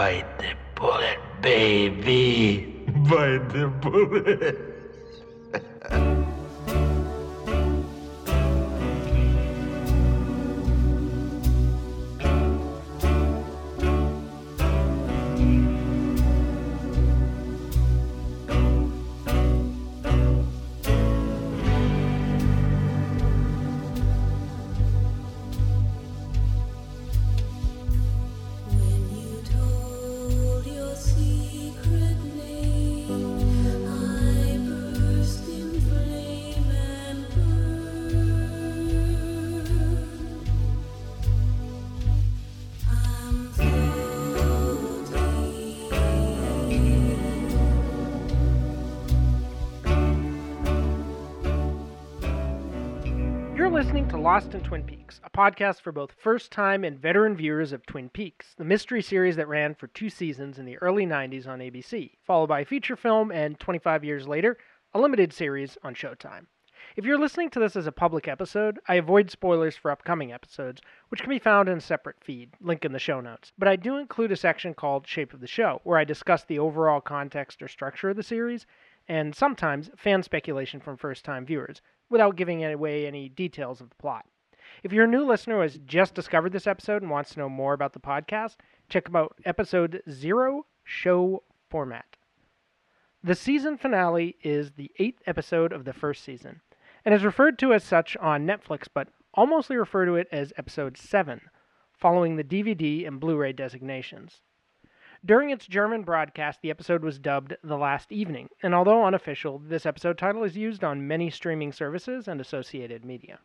Bite the bullet, baby. Bite the bullet. Lost in Twin Peaks, a podcast for both first time and veteran viewers of Twin Peaks, the mystery series that ran for two seasons in the early 90s on ABC, followed by a feature film, and 25 years later, a limited series on Showtime. If you're listening to this as a public episode, I avoid spoilers for upcoming episodes, which can be found in a separate feed, link in the show notes. But I do include a section called Shape of the Show, where I discuss the overall context or structure of the series, and sometimes fan speculation from first time viewers, without giving away any details of the plot. If you're a new listener who has just discovered this episode and wants to know more about the podcast, check out episode zero show format. The season finale is the eighth episode of the first season, and is referred to as such on Netflix, but I'll mostly refer to it as episode 7, following the DVD and Blu ray designations. During its German broadcast, the episode was dubbed The Last Evening, and although unofficial, this episode title is used on many streaming services and associated media.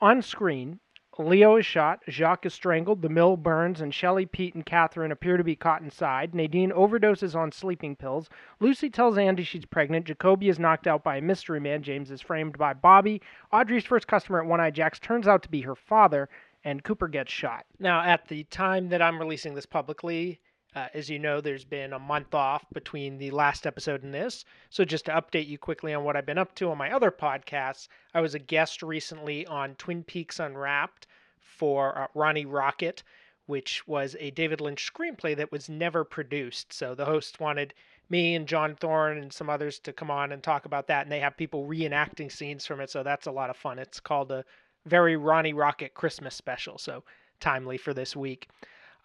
On screen, Leo is shot, Jacques is strangled, the mill burns, and Shelley, Pete, and Catherine appear to be caught inside. Nadine overdoses on sleeping pills. Lucy tells Andy she's pregnant. Jacoby is knocked out by a mystery man. James is framed by Bobby. Audrey's first customer at One Eye Jack's turns out to be her father, and Cooper gets shot. Now, at the time that I'm releasing this publicly, uh, as you know, there's been a month off between the last episode and this. So, just to update you quickly on what I've been up to on my other podcasts, I was a guest recently on Twin Peaks Unwrapped for uh, Ronnie Rocket, which was a David Lynch screenplay that was never produced. So, the host wanted me and John Thorne and some others to come on and talk about that. And they have people reenacting scenes from it. So, that's a lot of fun. It's called a very Ronnie Rocket Christmas special. So, timely for this week.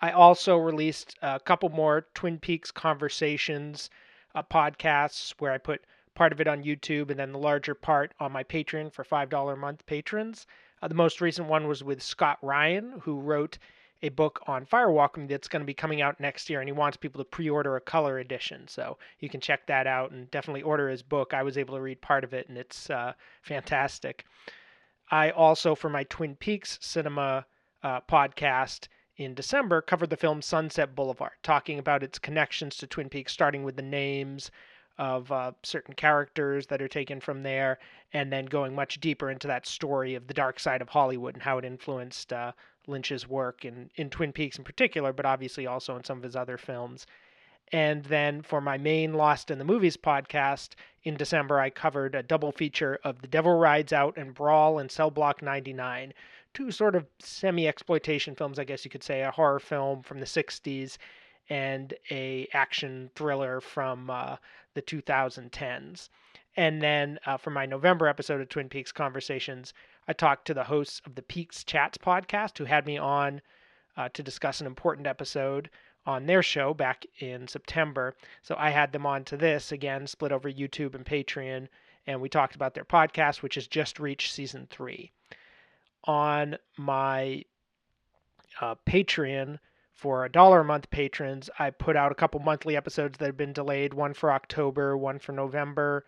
I also released a couple more Twin Peaks conversations uh, podcasts where I put part of it on YouTube and then the larger part on my Patreon for $5 a month patrons. Uh, the most recent one was with Scott Ryan, who wrote a book on Firewalking that's going to be coming out next year, and he wants people to pre order a color edition. So you can check that out and definitely order his book. I was able to read part of it, and it's uh, fantastic. I also, for my Twin Peaks cinema uh, podcast, in December covered the film Sunset Boulevard, talking about its connections to Twin Peaks, starting with the names of uh, certain characters that are taken from there, and then going much deeper into that story of the dark side of Hollywood and how it influenced uh, Lynch's work in, in Twin Peaks in particular, but obviously also in some of his other films. And then for my main Lost in the Movies podcast in December, I covered a double feature of The Devil Rides Out and Brawl in Cell Block 99, two sort of semi exploitation films, I guess you could say, a horror film from the 60s and a action thriller from uh, the 2010s. And then uh, for my November episode of Twin Peaks Conversations, I talked to the hosts of the Peaks Chats podcast who had me on uh, to discuss an important episode on their show back in September. So I had them on to this again, split over YouTube and Patreon, and we talked about their podcast, which has just reached season three. On my uh, Patreon for a dollar a month patrons, I put out a couple monthly episodes that have been delayed, one for October, one for November.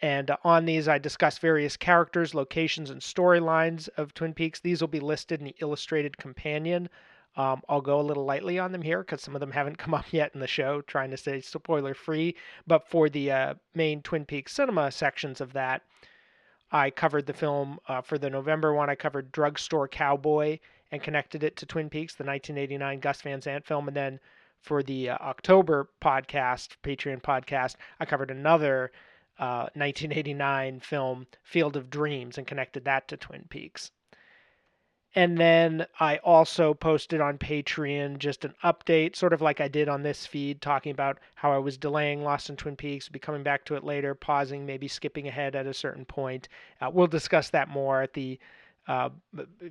And on these, I discuss various characters, locations, and storylines of Twin Peaks. These will be listed in the illustrated companion. Um, I'll go a little lightly on them here because some of them haven't come up yet in the show, trying to stay spoiler free. But for the uh, main Twin Peaks cinema sections of that, I covered the film uh, for the November one. I covered Drugstore Cowboy and connected it to Twin Peaks, the 1989 Gus Van Sant film. And then for the uh, October podcast, Patreon podcast, I covered another uh, 1989 film, Field of Dreams, and connected that to Twin Peaks. And then I also posted on Patreon just an update, sort of like I did on this feed, talking about how I was delaying Lost in Twin Peaks, be coming back to it later, pausing, maybe skipping ahead at a certain point. Uh, we'll discuss that more at the, uh,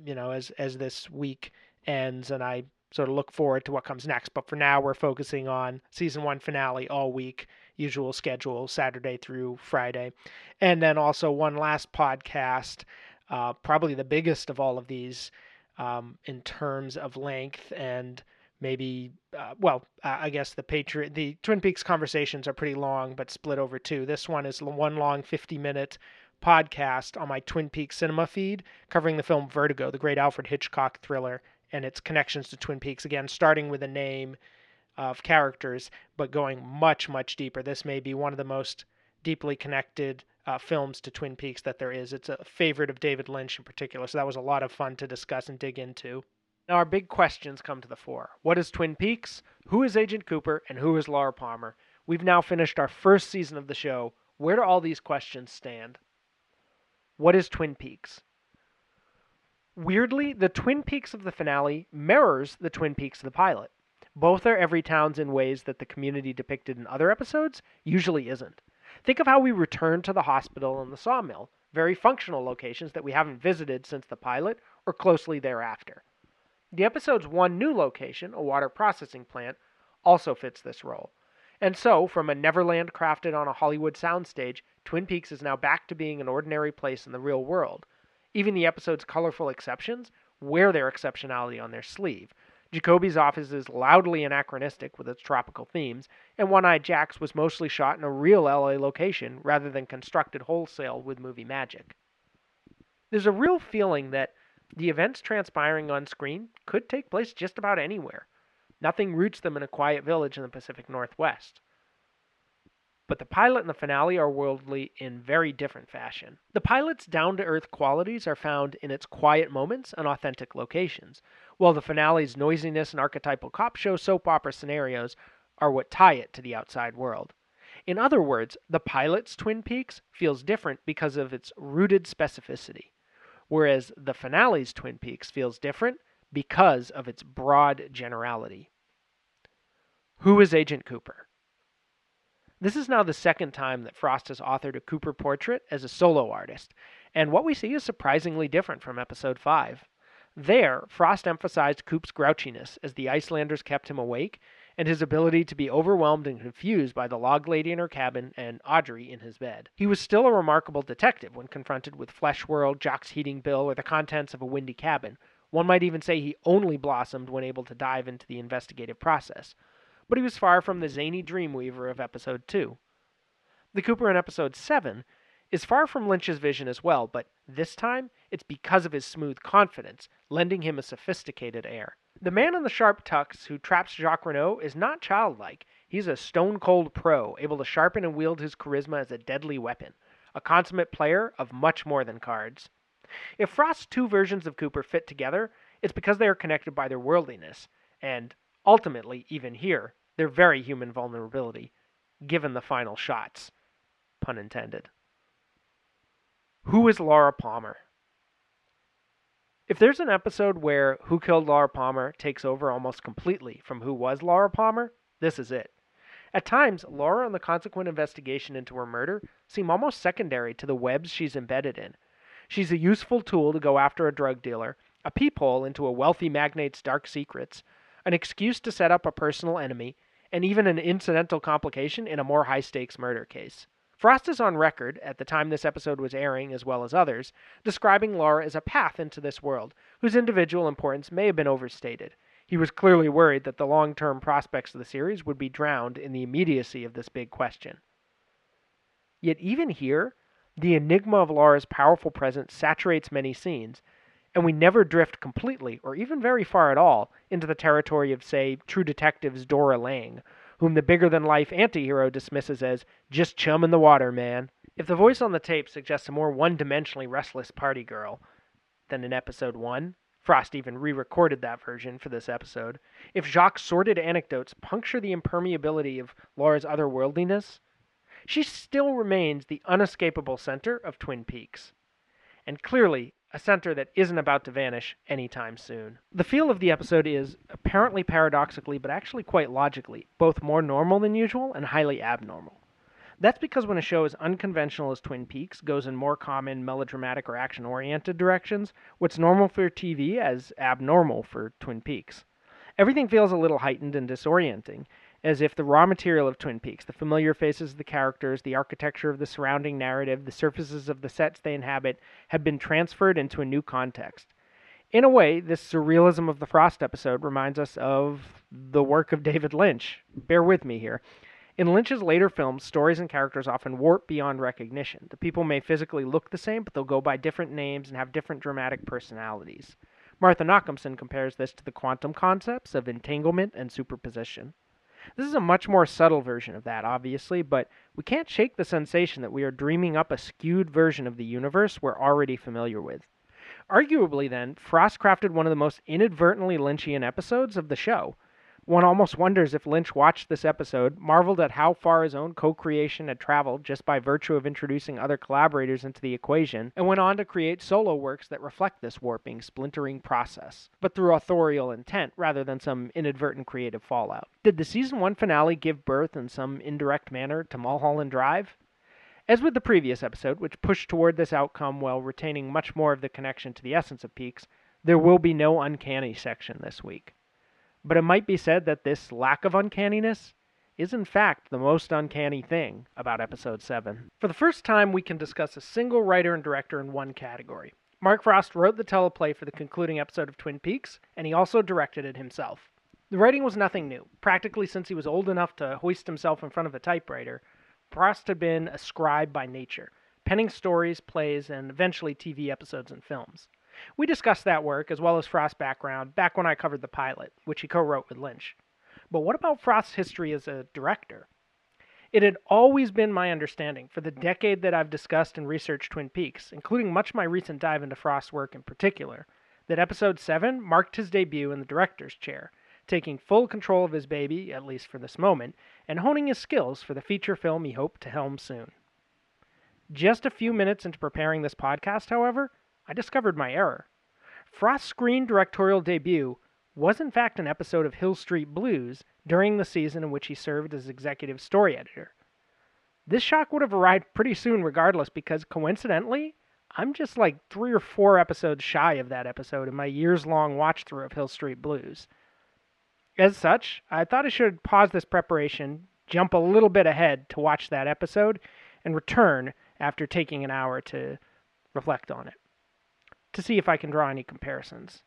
you know, as as this week ends, and I sort of look forward to what comes next. But for now, we're focusing on season one finale all week, usual schedule, Saturday through Friday, and then also one last podcast uh, probably the biggest of all of these um, in terms of length and maybe uh, well i guess the Patreon the twin peaks conversations are pretty long but split over two. This one is one long 50 minute podcast on my twin peaks cinema feed covering the film vertigo the great alfred hitchcock thriller and its connections to twin peaks. Again starting with a name of characters but going much much deeper. This may be one of the most deeply connected uh, films to Twin Peaks that there is. It's a favorite of David Lynch in particular, so that was a lot of fun to discuss and dig into. Now, our big questions come to the fore. What is Twin Peaks? Who is Agent Cooper? And who is Laura Palmer? We've now finished our first season of the show. Where do all these questions stand? What is Twin Peaks? Weirdly, the Twin Peaks of the finale mirrors the Twin Peaks of the pilot. Both are every towns in ways that the community depicted in other episodes usually isn't. Think of how we return to the hospital and the sawmill, very functional locations that we haven't visited since the pilot or closely thereafter. The episode's one new location, a water processing plant, also fits this role. And so, from a Neverland crafted on a Hollywood soundstage, Twin Peaks is now back to being an ordinary place in the real world. Even the episode's colorful exceptions wear their exceptionality on their sleeve. Jacoby's office is loudly anachronistic with its tropical themes, and One Eyed Jack's was mostly shot in a real LA location rather than constructed wholesale with movie magic. There's a real feeling that the events transpiring on screen could take place just about anywhere. Nothing roots them in a quiet village in the Pacific Northwest. But the pilot and the finale are worldly in very different fashion. The pilot's down to earth qualities are found in its quiet moments and authentic locations, while the finale's noisiness and archetypal cop show soap opera scenarios are what tie it to the outside world. In other words, the pilot's Twin Peaks feels different because of its rooted specificity, whereas the finale's Twin Peaks feels different because of its broad generality. Who is Agent Cooper? This is now the second time that Frost has authored a Cooper portrait as a solo artist, and what we see is surprisingly different from episode 5. There, Frost emphasized Coop's grouchiness as the Icelanders kept him awake, and his ability to be overwhelmed and confused by the log lady in her cabin and Audrey in his bed. He was still a remarkable detective when confronted with Flesh World, Jacques' heating bill, or the contents of a windy cabin. One might even say he only blossomed when able to dive into the investigative process but he was far from the zany dreamweaver of episode 2. The Cooper in episode 7 is far from Lynch's vision as well, but this time it's because of his smooth confidence, lending him a sophisticated air. The man in the sharp tux who traps Jacques Renault is not childlike. He's a stone cold pro, able to sharpen and wield his charisma as a deadly weapon, a consummate player of much more than cards. If Frost's two versions of Cooper fit together, it's because they are connected by their worldliness, and ultimately, even here, their very human vulnerability, given the final shots. Pun intended. Who is Laura Palmer? If there's an episode where Who Killed Laura Palmer takes over almost completely from who was Laura Palmer, this is it. At times, Laura and the consequent investigation into her murder seem almost secondary to the webs she's embedded in. She's a useful tool to go after a drug dealer, a peephole into a wealthy magnate's dark secrets, an excuse to set up a personal enemy, and even an incidental complication in a more high stakes murder case. Frost is on record, at the time this episode was airing as well as others, describing Laura as a path into this world, whose individual importance may have been overstated. He was clearly worried that the long term prospects of the series would be drowned in the immediacy of this big question. Yet, even here, the enigma of Laura's powerful presence saturates many scenes, and we never drift completely, or even very far at all, into the territory of, say, True Detective's Dora Lange, whom the bigger than life anti hero dismisses as just chum in the water, man. If the voice on the tape suggests a more one dimensionally restless party girl than in episode 1, Frost even re recorded that version for this episode. If Jacques' sordid anecdotes puncture the impermeability of Laura's otherworldliness, she still remains the unescapable center of Twin Peaks. And clearly, a center that isn't about to vanish anytime soon. The feel of the episode is, apparently paradoxically, but actually quite logically, both more normal than usual and highly abnormal. That's because when a show as unconventional as Twin Peaks goes in more common melodramatic or action oriented directions, what's normal for TV as abnormal for Twin Peaks. Everything feels a little heightened and disorienting, as if the raw material of Twin Peaks, the familiar faces of the characters, the architecture of the surrounding narrative, the surfaces of the sets they inhabit, had been transferred into a new context. In a way, this surrealism of the Frost episode reminds us of the work of David Lynch. Bear with me here. In Lynch's later films, stories and characters often warp beyond recognition. The people may physically look the same, but they'll go by different names and have different dramatic personalities. Martha Nochimson compares this to the quantum concepts of entanglement and superposition. This is a much more subtle version of that, obviously, but we can't shake the sensation that we are dreaming up a skewed version of the universe we're already familiar with. Arguably, then, Frost crafted one of the most inadvertently Lynchian episodes of the show. One almost wonders if Lynch watched this episode, marveled at how far his own co creation had traveled just by virtue of introducing other collaborators into the equation, and went on to create solo works that reflect this warping, splintering process, but through authorial intent rather than some inadvertent creative fallout. Did the season 1 finale give birth in some indirect manner to Mulholland Drive? As with the previous episode, which pushed toward this outcome while retaining much more of the connection to the essence of Peaks, there will be no uncanny section this week. But it might be said that this lack of uncanniness is in fact the most uncanny thing about episode 7. For the first time, we can discuss a single writer and director in one category. Mark Frost wrote the teleplay for the concluding episode of Twin Peaks, and he also directed it himself. The writing was nothing new. Practically since he was old enough to hoist himself in front of a typewriter, Frost had been a scribe by nature, penning stories, plays, and eventually TV episodes and films. We discussed that work, as well as Frost's background, back when I covered the pilot, which he co wrote with Lynch. But what about Frost's history as a director? It had always been my understanding, for the decade that I've discussed and researched Twin Peaks, including much of my recent dive into Frost's work in particular, that Episode 7 marked his debut in the director's chair, taking full control of his baby, at least for this moment, and honing his skills for the feature film he hoped to helm soon. Just a few minutes into preparing this podcast, however, I discovered my error. Frost's screen directorial debut was in fact an episode of Hill Street Blues during the season in which he served as executive story editor. This shock would have arrived pretty soon regardless because coincidentally, I'm just like three or four episodes shy of that episode in my years long watch through of Hill Street Blues. As such, I thought I should pause this preparation, jump a little bit ahead to watch that episode, and return after taking an hour to reflect on it to see if I can draw any comparisons.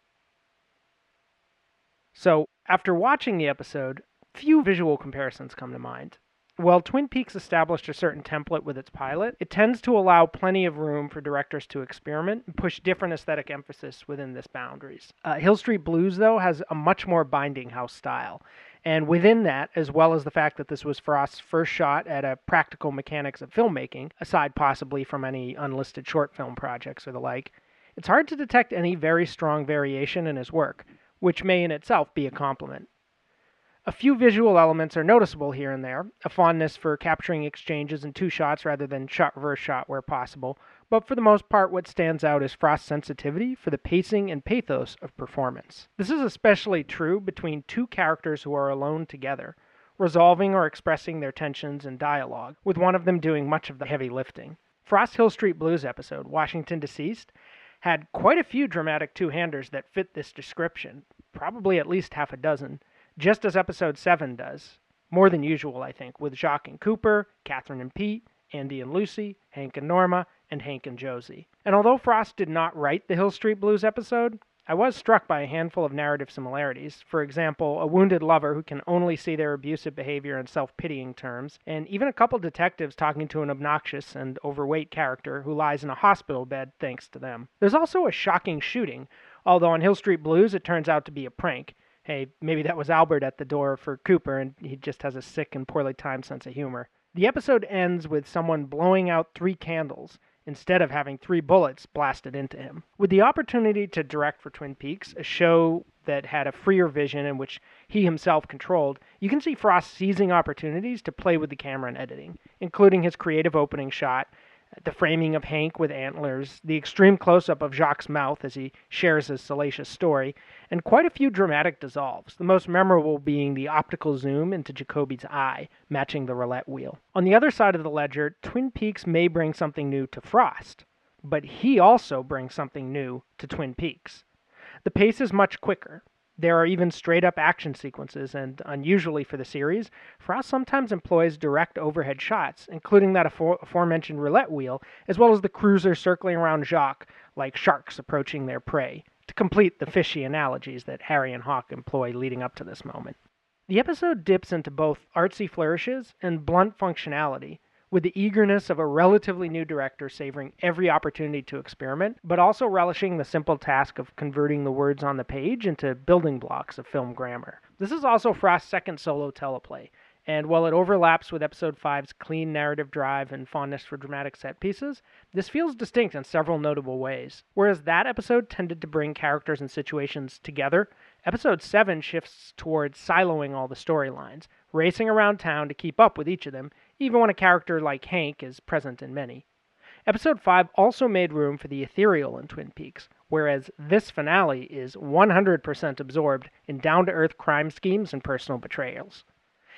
So, after watching the episode, few visual comparisons come to mind. While Twin Peaks established a certain template with its pilot, it tends to allow plenty of room for directors to experiment and push different aesthetic emphasis within this boundaries. Uh, Hill Street Blues, though, has a much more binding house style. And within that, as well as the fact that this was Frost's first shot at a practical mechanics of filmmaking, aside possibly from any unlisted short film projects or the like, it's hard to detect any very strong variation in his work, which may in itself be a compliment. A few visual elements are noticeable here and there, a fondness for capturing exchanges in two shots rather than shot reverse shot where possible, but for the most part, what stands out is Frost's sensitivity for the pacing and pathos of performance. This is especially true between two characters who are alone together, resolving or expressing their tensions in dialogue, with one of them doing much of the heavy lifting. Frost Hill Street Blues episode, Washington Deceased, had quite a few dramatic two handers that fit this description, probably at least half a dozen, just as episode 7 does. More than usual, I think, with Jacques and Cooper, Catherine and Pete, Andy and Lucy, Hank and Norma, and Hank and Josie. And although Frost did not write the Hill Street Blues episode, I was struck by a handful of narrative similarities. For example, a wounded lover who can only see their abusive behavior in self pitying terms, and even a couple detectives talking to an obnoxious and overweight character who lies in a hospital bed thanks to them. There's also a shocking shooting, although on Hill Street Blues it turns out to be a prank. Hey, maybe that was Albert at the door for Cooper, and he just has a sick and poorly timed sense of humor. The episode ends with someone blowing out three candles instead of having three bullets blasted into him. With the opportunity to direct for Twin Peaks, a show that had a freer vision and which he himself controlled, you can see Frost seizing opportunities to play with the camera and editing, including his creative opening shot The framing of Hank with antlers, the extreme close up of Jacques' mouth as he shares his salacious story, and quite a few dramatic dissolves, the most memorable being the optical zoom into Jacoby's eye, matching the roulette wheel. On the other side of the ledger, Twin Peaks may bring something new to Frost, but he also brings something new to Twin Peaks. The pace is much quicker. There are even straight up action sequences, and unusually for the series, Frost sometimes employs direct overhead shots, including that afore- aforementioned roulette wheel, as well as the cruiser circling around Jacques like sharks approaching their prey, to complete the fishy analogies that Harry and Hawk employ leading up to this moment. The episode dips into both artsy flourishes and blunt functionality, with the eagerness of a relatively new director savoring every opportunity to experiment, but also relishing the simple task of converting the words on the page into building blocks of film grammar. This is also Frost's second solo teleplay, and while it overlaps with episode 5's clean narrative drive and fondness for dramatic set pieces, this feels distinct in several notable ways. Whereas that episode tended to bring characters and situations together, episode 7 shifts towards siloing all the storylines, racing around town to keep up with each of them, even when a character like Hank is present in many. Episode 5 also made room for the ethereal in Twin Peaks, whereas this finale is 100% absorbed in down to earth crime schemes and personal betrayals.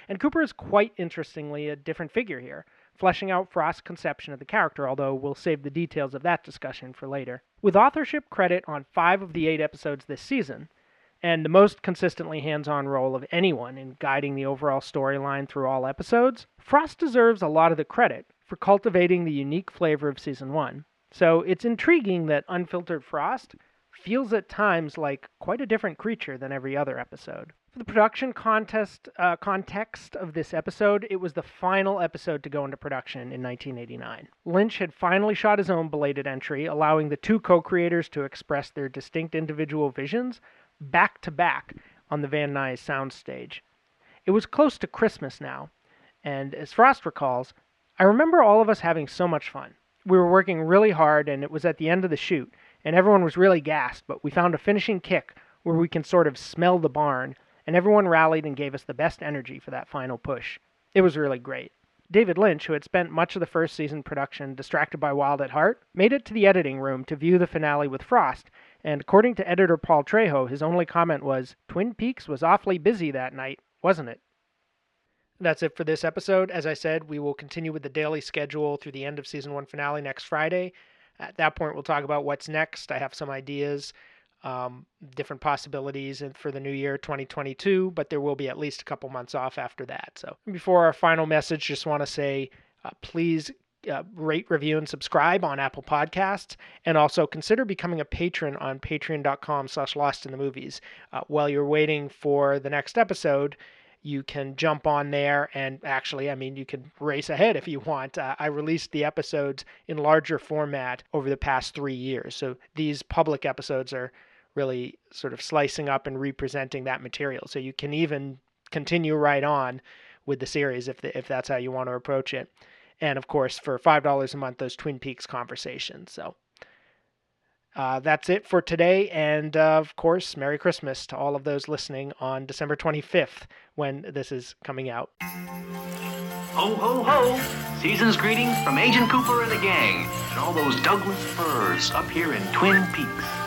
And Cooper is quite interestingly a different figure here, fleshing out Frost's conception of the character, although we'll save the details of that discussion for later. With authorship credit on five of the eight episodes this season, and the most consistently hands on role of anyone in guiding the overall storyline through all episodes, Frost deserves a lot of the credit for cultivating the unique flavor of season one. So it's intriguing that Unfiltered Frost feels at times like quite a different creature than every other episode. For the production contest uh, context of this episode, it was the final episode to go into production in 1989. Lynch had finally shot his own belated entry, allowing the two co-creators to express their distinct individual visions back to back on the Van Nuys soundstage. It was close to Christmas now, and as Frost recalls, I remember all of us having so much fun. We were working really hard, and it was at the end of the shoot, and everyone was really gassed, but we found a finishing kick where we can sort of smell the barn, and everyone rallied and gave us the best energy for that final push. It was really great. David Lynch, who had spent much of the first season production distracted by Wild at Heart, made it to the editing room to view the finale with Frost, and according to editor Paul Trejo, his only comment was, Twin Peaks was awfully busy that night, wasn't it? That's it for this episode. As I said, we will continue with the daily schedule through the end of season one finale next Friday. At that point, we'll talk about what's next. I have some ideas, um, different possibilities for the new year 2022, but there will be at least a couple months off after that. So, before our final message, just want to say uh, please uh, rate, review, and subscribe on Apple Podcasts, and also consider becoming a patron on patreon.com slash lost in the movies. Uh, while you're waiting for the next episode, you can jump on there and actually, I mean, you can race ahead if you want. Uh, I released the episodes in larger format over the past three years. So these public episodes are really sort of slicing up and representing that material. So you can even continue right on with the series if, the, if that's how you want to approach it. And of course, for $5 a month, those Twin Peaks conversations. So uh, that's it for today. And uh, of course, Merry Christmas to all of those listening on December 25th when this is coming out. Ho, ho, ho! Season's greetings from Agent Cooper and the gang, and all those Douglas firs up here in Twin Peaks.